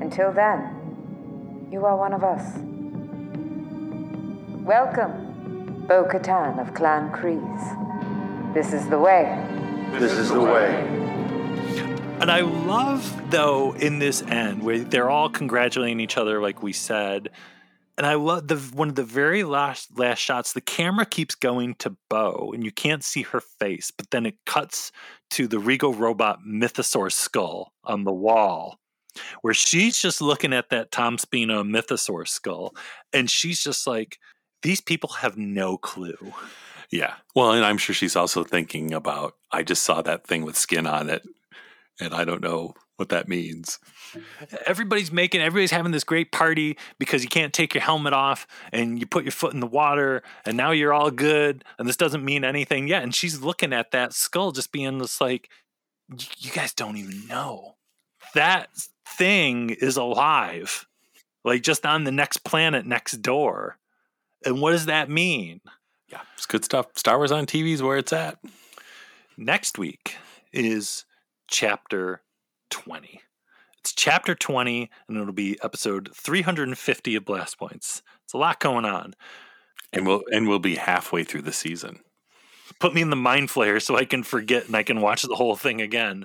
Until then, you are one of us. Welcome, Bo Katan of Clan Kryze. This is the way. This is the way. And I love, though, in this end, where they're all congratulating each other, like we said. And I love the one of the very last last shots. The camera keeps going to Bo, and you can't see her face, but then it cuts to the Regal robot Mythosaur skull on the wall, where she's just looking at that Tom Spina Mythosaur skull, and she's just like, "These people have no clue." Yeah. Well, and I'm sure she's also thinking about, I just saw that thing with skin on it, and I don't know what that means. Everybody's making everybody's having this great party because you can't take your helmet off and you put your foot in the water and now you're all good and this doesn't mean anything. Yet and she's looking at that skull just being just like you guys don't even know. That thing is alive like just on the next planet next door. And what does that mean? Yeah, it's good stuff. Star Wars on TV is where it's at. next week is chapter 20 it's chapter 20 and it'll be episode 350 of blast points it's a lot going on And we'll and we'll be halfway through the season. put me in the mind flayer so i can forget and i can watch the whole thing again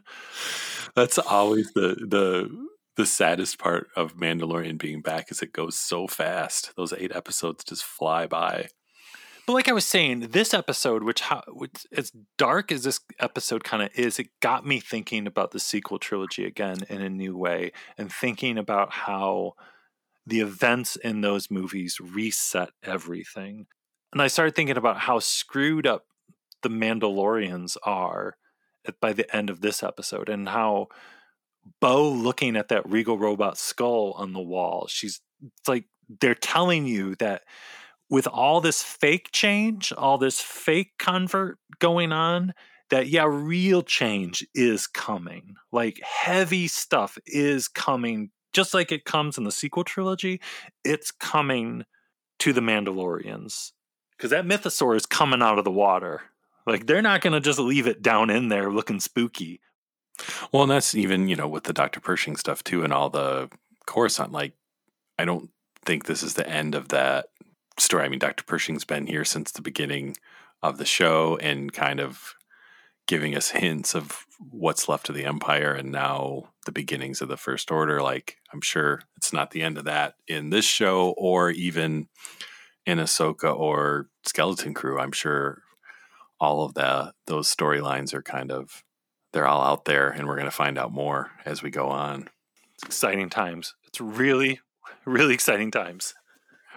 That's always the the the saddest part of Mandalorian being back is it goes so fast. Those eight episodes just fly by. But like i was saying this episode which, which as dark as this episode kind of is it got me thinking about the sequel trilogy again in a new way and thinking about how the events in those movies reset everything. And i started thinking about how screwed up the mandalorians are by the end of this episode and how bo looking at that regal robot skull on the wall she's it's like they're telling you that with all this fake change, all this fake convert going on, that yeah, real change is coming. Like heavy stuff is coming, just like it comes in the sequel trilogy. It's coming to the Mandalorians because that mythosaur is coming out of the water. Like they're not going to just leave it down in there looking spooky. Well, and that's even, you know, with the Dr. Pershing stuff too and all the Coruscant, like I don't think this is the end of that story. I mean, Dr. Pershing's been here since the beginning of the show and kind of giving us hints of what's left of the Empire and now the beginnings of the First Order. Like, I'm sure it's not the end of that in this show or even in Ahsoka or Skeleton Crew. I'm sure all of the those storylines are kind of they're all out there and we're going to find out more as we go on. It's exciting times. It's really, really exciting times.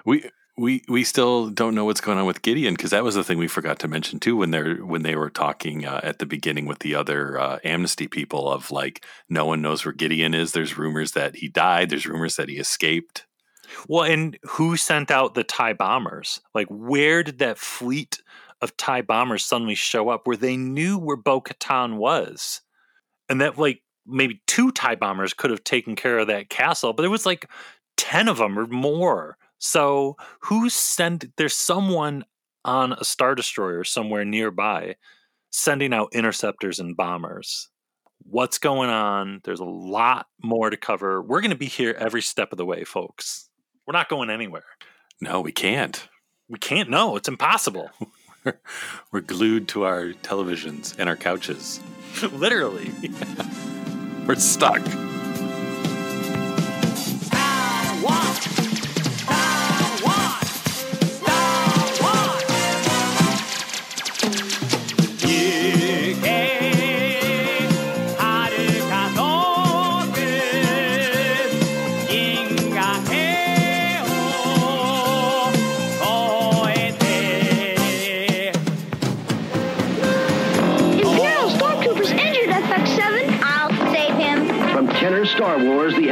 We we we still don't know what's going on with Gideon because that was the thing we forgot to mention too when they're when they were talking uh, at the beginning with the other uh, amnesty people of like no one knows where Gideon is. There's rumors that he died. There's rumors that he escaped. Well, and who sent out the TIE bombers? Like, where did that fleet of TIE bombers suddenly show up where they knew where Bo Katan was? And that, like, maybe two TIE bombers could have taken care of that castle, but there was like 10 of them or more. So, who sent, there's someone on a Star Destroyer somewhere nearby sending out interceptors and bombers. What's going on? There's a lot more to cover. We're going to be here every step of the way, folks. We're not going anywhere. No, we can't. We can't. No, it's impossible. We're glued to our televisions and our couches. Literally. We're stuck.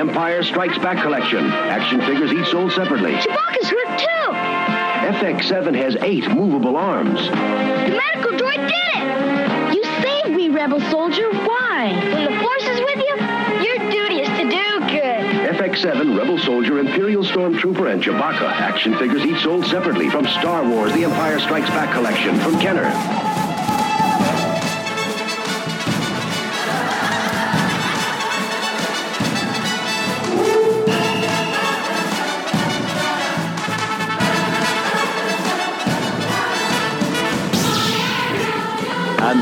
Empire Strikes Back collection. Action figures each sold separately. Chewbacca's hurt too. FX7 has eight movable arms. The medical droid did it. You saved me, Rebel Soldier. Why? When the Force is with you, your duty is to do good. FX7, Rebel Soldier, Imperial Stormtrooper, and Chewbacca. Action figures each sold separately from Star Wars, The Empire Strikes Back collection from Kenner.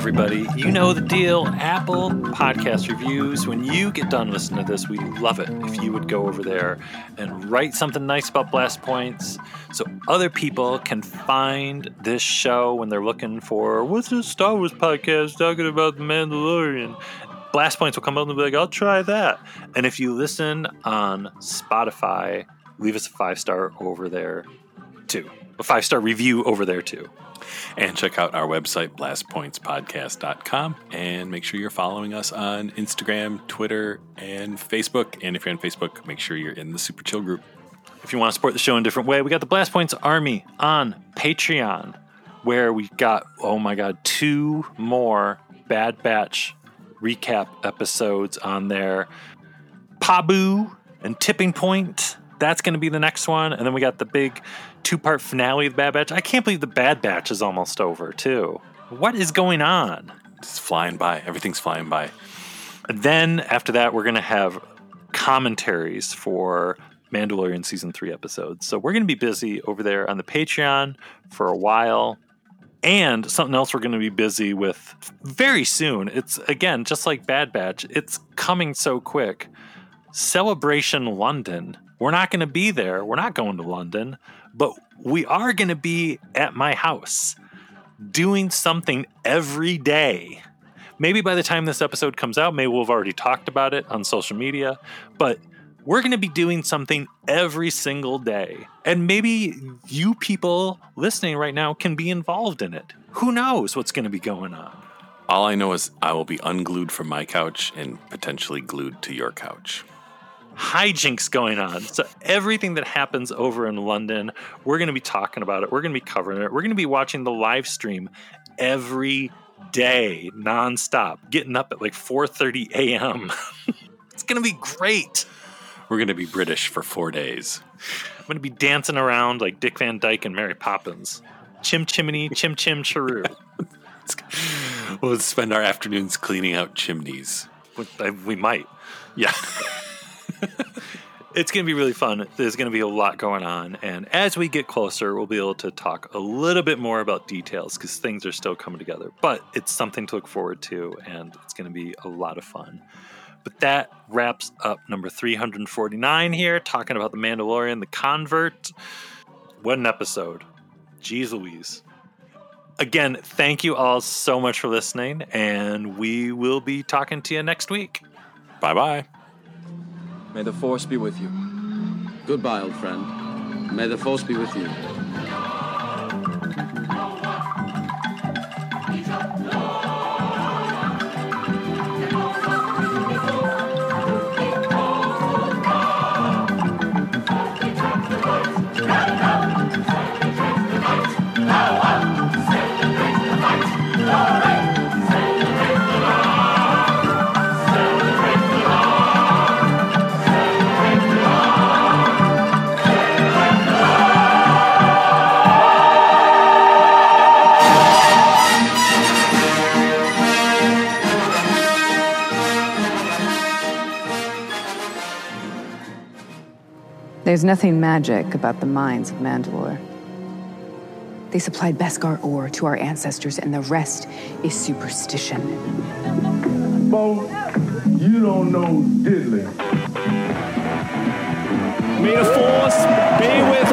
Everybody, you know the deal. Apple Podcast Reviews. When you get done listening to this, we love it if you would go over there and write something nice about Blast Points so other people can find this show when they're looking for what's this Star Wars podcast talking about the Mandalorian? Blast Points will come up and be like, I'll try that. And if you listen on Spotify, leave us a five star over there too. A five star review over there too. And check out our website, blastpointspodcast.com. And make sure you're following us on Instagram, Twitter, and Facebook. And if you're on Facebook, make sure you're in the Super Chill group. If you want to support the show in a different way, we got the Blast Points Army on Patreon, where we got, oh my God, two more Bad Batch recap episodes on there. Pabu and Tipping Point. That's going to be the next one. And then we got the big two part finale of the Bad Batch. I can't believe the Bad Batch is almost over, too. What is going on? It's flying by. Everything's flying by. And then after that, we're going to have commentaries for Mandalorian season three episodes. So we're going to be busy over there on the Patreon for a while. And something else we're going to be busy with very soon. It's again, just like Bad Batch, it's coming so quick. Celebration London. We're not going to be there. We're not going to London, but we are going to be at my house doing something every day. Maybe by the time this episode comes out, maybe we'll have already talked about it on social media, but we're going to be doing something every single day. And maybe you people listening right now can be involved in it. Who knows what's going to be going on? All I know is I will be unglued from my couch and potentially glued to your couch. Hijinks going on. So, everything that happens over in London, we're going to be talking about it. We're going to be covering it. We're going to be watching the live stream every day, nonstop, getting up at like 4:30 a.m. it's going to be great. We're going to be British for four days. I'm going to be dancing around like Dick Van Dyke and Mary Poppins. Chim chimney, chim chim charoo. we'll spend our afternoons cleaning out chimneys. Uh, we might. Yeah. it's going to be really fun. There's going to be a lot going on. And as we get closer, we'll be able to talk a little bit more about details because things are still coming together. But it's something to look forward to, and it's going to be a lot of fun. But that wraps up number 349 here, talking about The Mandalorian, The Convert. What an episode. Jeez Louise. Again, thank you all so much for listening, and we will be talking to you next week. Bye bye. May the Force be with you. Goodbye, old friend. May the Force be with you. There's nothing magic about the mines of Mandalore. They supplied Beskar ore to our ancestors, and the rest is superstition. Bo, you don't know diddly. May the force be with